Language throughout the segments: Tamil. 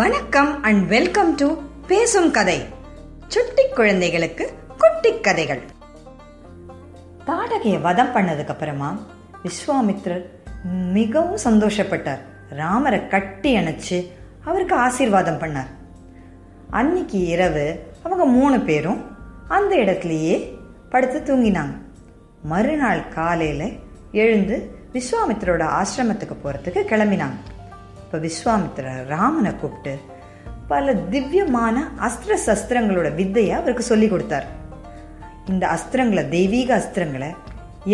வணக்கம் அண்ட் வெல்கம் டு பேசும் கதை. சுட்டி குழந்தைகளுக்கு குட்டி கதைகள். தாடகையை வதம் பண்ணதுக்கு அப்புறமா விஸ்வாமித்ரர் மிகவும் சந்தோஷப்பட்டார். ராமரை கட்டி அணைச்சு அவருக்கு ஆசீர்வாதம் பண்ணார். அன்னைக்கு இரவு அவங்க மூணு பேரும் அந்த இடத்துலயே படுத்து தூங்கினாங்க. மறுநாள் காலையில எழுந்து விஸ்வாமித்ரோட ஆசிரமத்துக்கு போறதுக்கு கிளம்பினாங்க. இப்போ விஸ்வாமித்திரர் ராமனை கூப்பிட்டு பல திவ்யமான அஸ்திர சஸ்திரங்களோட வித்தையை அவருக்கு சொல்லி கொடுத்தார். இந்த அஸ்திரங்களை தெய்வீக அஸ்திரங்களை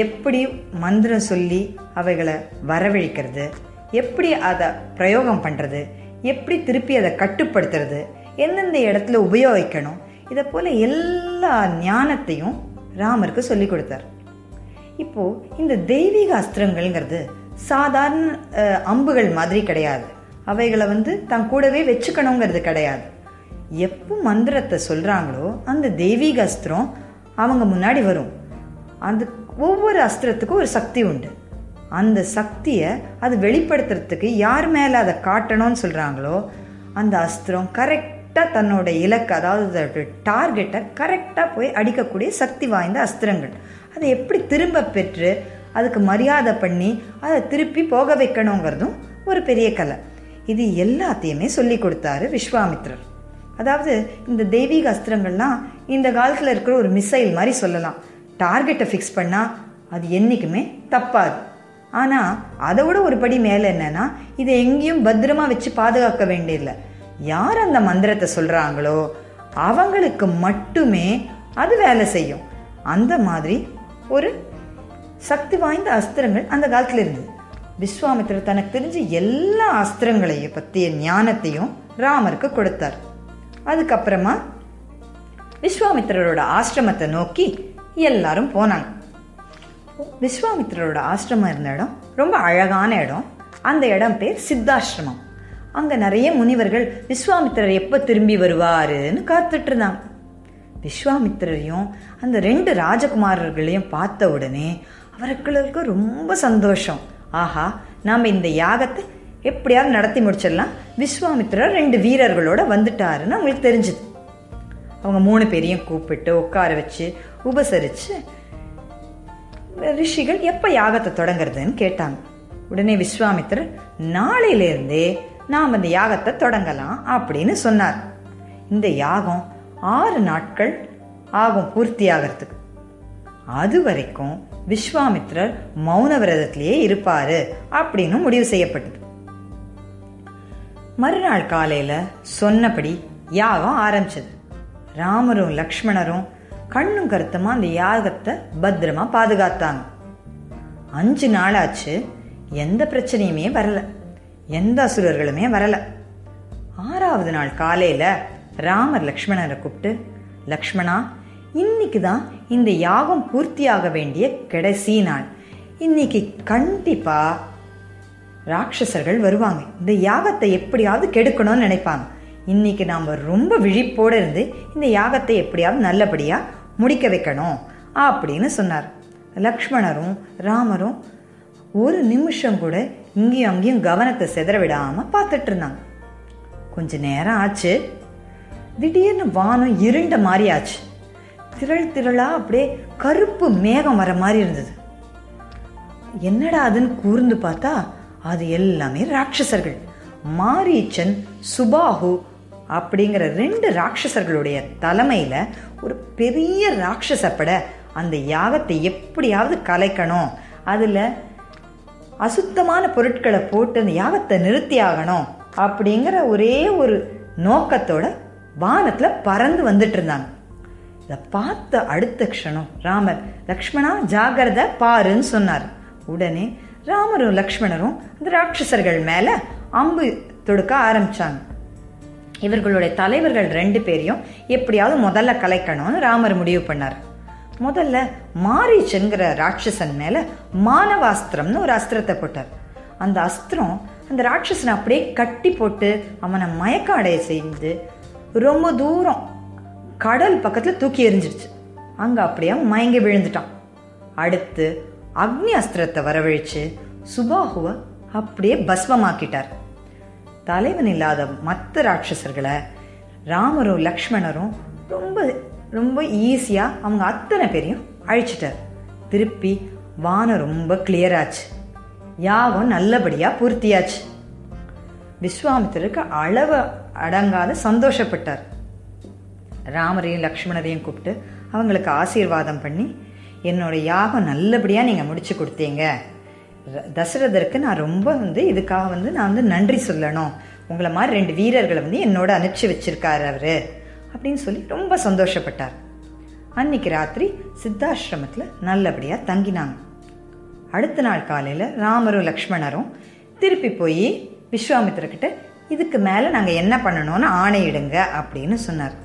எப்படி மந்திரம் சொல்லி அவைகளை வரவழைக்கிறது எப்படி அதை பிரயோகம் பண்ணுறது எப்படி திருப்பி அதை கட்டுப்படுத்துறது எந்தெந்த இடத்துல உபயோகிக்கணும் இதை போல எல்லா ஞானத்தையும் ராமருக்கு சொல்லி கொடுத்தார். இப்போ இந்த தெய்வீக அஸ்திரங்கள்ங்கிறது சாதாரண அம்புகள் மாதிரி கிடையாது. அவைகளை வந்து தன் கூடவே வச்சுக்கணுங்கிறது கிடையாது. எப்போ மந்திரத்தை சொல்கிறாங்களோ அந்த தெய்வீக அஸ்திரம் அவங்க முன்னாடி வரும். அந்த ஒவ்வொரு அஸ்திரத்துக்கும் ஒரு சக்தி உண்டு. அந்த சக்தியை அது வெளிப்படுத்துறதுக்கு யார் மேலே அதை காட்டணும்னு சொல்கிறாங்களோ அந்த அஸ்திரம் கரெக்டாக தன்னோட இலக்கு அதாவது டார்கெட்டை கரெக்டாக போய் அடிக்கக்கூடிய சக்தி வாய்ந்த அஸ்திரங்கள். அதை எப்படி திரும்ப பெற்று அதுக்கு மரியாதை பண்ணி அதை திருப்பி போக வைக்கணுங்கிறதும் ஒரு பெரிய கலை. இது எல்லாத்தையுமே சொல்லி கொடுத்தாரு விஸ்வாமித்ரர். அதாவது இந்த தெய்வீக அஸ்திரங்கள்லாம் இந்த காலத்தில் இருக்கிற ஒரு மிசைல் மாதிரி சொல்லலாம். டார்கெட்டை ஃபிக்ஸ் பண்ணால் அது என்றைக்குமே தப்பாது. ஆனால் அதை விட ஒரு படி மேலே என்னென்னா இதை எங்கேயும் பத்திரமா வச்சு பாதுகாக்க வேண்டியதில்லை. யார் அந்த மந்திரத்தை சொல்கிறாங்களோ அவங்களுக்கு மட்டுமே அது வேலை செய்யும். அந்த மாதிரி ஒரு சக்தி வாய்ந்த அஸ்திரங்கள் அந்த காலத்தில் இருந்தது. விஸ்வாமித்திரர் தனக்கு தெரிஞ்ச எல்லா அஸ்திரங்களையும் பற்றிய ஞானத்தையும் ராமருக்கு கொடுத்தார். அதுக்கப்புறமா விஸ்வாமித்திரரோட ஆசிரமத்தை நோக்கி எல்லாரும் போனாங்க. விஸ்வாமித்திரரோட ஆசிரமம் இருந்த இடம் ரொம்ப அழகான இடம். அந்த இடம் பேர் சித்தாசிரமம். அங்கே நிறைய முனிவர்கள் விஸ்வாமித்திரர் எப்போ திரும்பி வருவாருன்னு காத்துட்டு இருந்தாங்க. விஸ்வாமித்திரரையும் அந்த ரெண்டு ராஜகுமாரர்களையும் பார்த்த உடனே அவர்களுக்கு ரொம்ப சந்தோஷம். ஆஹா நாம் இந்த யாகத்தை எப்படியாவது நடத்தி முடிச்சிடலாம். விஸ்வாமித்திரர் ரெண்டு வீரர்களோட வந்துட்டாருன்னு அவங்களுக்கு தெரிஞ்சுது. அவங்க மூணு பேரையும் கூப்பிட்டு உட்கார வச்சு உபசரித்து ரிஷிகள் எப்போ யாகத்தை தொடங்குறதுன்னு கேட்டாங்க. உடனே விஸ்வாமித்திரர் நாளையிலேருந்தே நாம் அந்த யாகத்தை தொடங்கலாம் அப்படின்னு சொன்னார். இந்த யாகம் ஆறு நாட்கள் ஆகும் பூர்த்தி ஆகிறதுக்கு அது வரைக்கும் விஸ்வாமித்திரர் மௌன விரதத்திலேயே இருப்பாரு அப்படின்னு முடிவு செய்யப்பட்டது. மறுநாள் காலையில சொன்னபடி யாகம் ஆரம்பிச்சது. ராமரும் லக்ஷ்மணரும் கண்ணும் கருத்துமா அந்த யாகத்தை பத்திரமா பாதுகாத்தாங்க. அஞ்சு நாளாச்சு எந்த பிரச்சனையுமே வரல. எந்த அசுரர்களுமே வரல. ஆறாவது நாள் காலையில ராமர் லக்ஷ்மணரை கூப்பிட்டு லக்ஷ்மணா இன்னைக்கு தான் இந்த யாகம் பூர்த்தியாக வேண்டிய கடைசி நாள். இன்னைக்கு கண்டிப்பா ராட்சசர்கள் வருவாங்க. இந்த யாகத்தை எப்படியாவது கெடுக்கணும்னு நினைப்பாங்க. இன்னைக்கு நாம ரொம்ப விழிப்போட இருந்து இந்த யாகத்தை எப்படியாவது நல்லபடியா முடிக்க வைக்கணும் அப்படின்னு சொன்னார். லக்ஷ்மணரும் ராமரும் ஒரு நிமிஷம் கூட இங்கேயும் அங்கேயும் கவனத்தை சிதற விடாம பார்த்துட்டு இருந்தாங்க. கொஞ்ச நேரம் ஆச்சு. திடீர்னு வானம் இருண்ட மாதிரி ஆச்சு. திரள் திரளா அப்படியே கருப்பு மேகம் வர மாதிரி இருந்தது. என்னடா அதுன்னு கூர்ந்து பார்த்தா அது எல்லாமே ராட்சசர்கள். மாரீச்சன் சுபாஹு அப்படிங்கிற ரெண்டு ராட்சசர்களுடைய தலைமையில ஒரு பெரிய ராட்சசப்பட அந்த யாகத்தை எப்படியாவது கலைக்கணும். அதுல அசுத்தமான பொருட்களை போட்டு அந்த யாகத்தை நிறுத்தி ஆகணும் அப்படிங்கிற ஒரே ஒரு நோக்கத்தோட வானத்துல பறந்து வந்துட்டு இருந்தாங்க. இதை பார்த்த அடுத்த க்ஷணம் ராமர். லக்ஷ்மணா ஜாகிரத பாருன்னு சொன்னார். உடனே ராமரும் லக்ஷ்மணரும் அந்த ராட்சசர்கள் மேல அம்பு தொடுக்க ஆரம்பிச்சாங்க. இவர்களுடைய தலைவர்கள் ரெண்டு பேரையும் எப்படியாவது முதல்ல கலைக்கணும்னு ராமர் முடிவு பண்ணார். முதல்ல மாரீச்சன்கிற ராட்சசன் மேல மானவாஸ்திரம்னு ஒரு அஸ்திரத்தை போட்டார். அந்த அஸ்திரம் அந்த ராட்சசனை அப்படியே கட்டி போட்டு அவனை மயக்க அடைய செய்து ரொம்ப தூரம் கடல் பக்கத்துல தூக்கி எறிஞ்சிருச்சு. அங்க அப்படியே மயங்கி விழுந்துட்டான். அடுத்து அக்னி அஸ்திரத்தை வரவழித்து சுபாகுவை அப்படியே பஸ்மமாக்கிட்டார். தலைவன் இல்லாத மற்ற ராட்சசர்களை ராமரும் லக்ஷ்மணரும் ரொம்ப ரொம்ப ஈஸியாக அவங்க அத்தனை பேரையும் அழிச்சிட்டார். திருப்பி வானம் ரொம்ப கிளியராச்சு யாகம் நல்லபடியாக பூர்த்தியாச்சு. விஸ்வாமித்திரருக்கு அளவு அடங்காத சந்தோஷப்பட்டார். ராமரையும் லக்ஷ்மணரையும் கூப்பிட்டு அவங்களுக்கு ஆசீர்வாதம் பண்ணி என்னோட யாகம் நல்லபடியாக நீங்கள் முடிச்சு கொடுத்தீங்க. தசரதருக்கு நான் ரொம்ப வந்து இதுக்காக வந்து நான் வந்து நன்றி சொல்லணும். உங்களை மாதிரி ரெண்டு வீரர்களை வந்து என்னோட அனுப்பிச்சு வச்சிருக்காரு அவர். அப்படின்னு சொல்லி ரொம்ப சந்தோஷப்பட்டார். அன்னைக்கு ராத்திரி சித்தாசிரமத்தில் நல்லபடியாக தங்கினாங்க. அடுத்த நாள் காலையில் ராமரும் லக்ஷ்மணரும் திருப்பி போய் விஸ்வாமித்திரக்கிட்ட இதுக்கு மேலே நாங்கள் என்ன பண்ணணும்னு ஆணையிடுங்க அப்படின்னு சொன்னார்.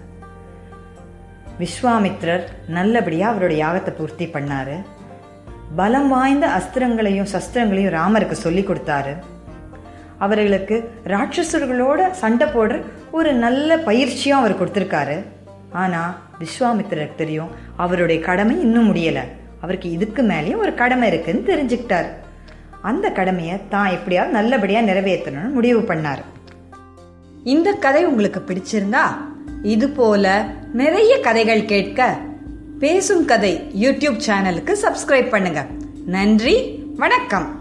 விஸ்வாமித்ரர் நல்லபடியாக அவருடைய யாகத்தை பூர்த்தி பண்ணார். பலம் வாய்ந்த அஸ்திரங்களையும் சஸ்திரங்களையும் ராமருக்கு சொல்லி கொடுத்தாரு. அவர்களுக்கு ராட்சசர்களோட சண்டை போடுற ஒரு நல்ல பயிற்சியும் அவர் கொடுத்துருக்காரு. ஆனால் விஸ்வாமித்திரருக்கு தெரியும் அவருடைய கடமை இன்னும் முடியலை. அவருக்கு இதுக்கு மேலேயும் ஒரு கடமை இருக்குன்னு தெரிஞ்சுக்கிட்டார். அந்த கடமையை தான் எப்படியாவது நல்லபடியாக நிறைவேற்றணும்னு முடிவு பண்ணார். இந்த கதை உங்களுக்கு பிடிச்சிருந்தா இது போல நிறைய கதைகள் கேட்க பேசும் கதை யூடியூப் சேனலுக்கு சப்ஸ்கிரைப் பண்ணுங்க. நன்றி வணக்கம்.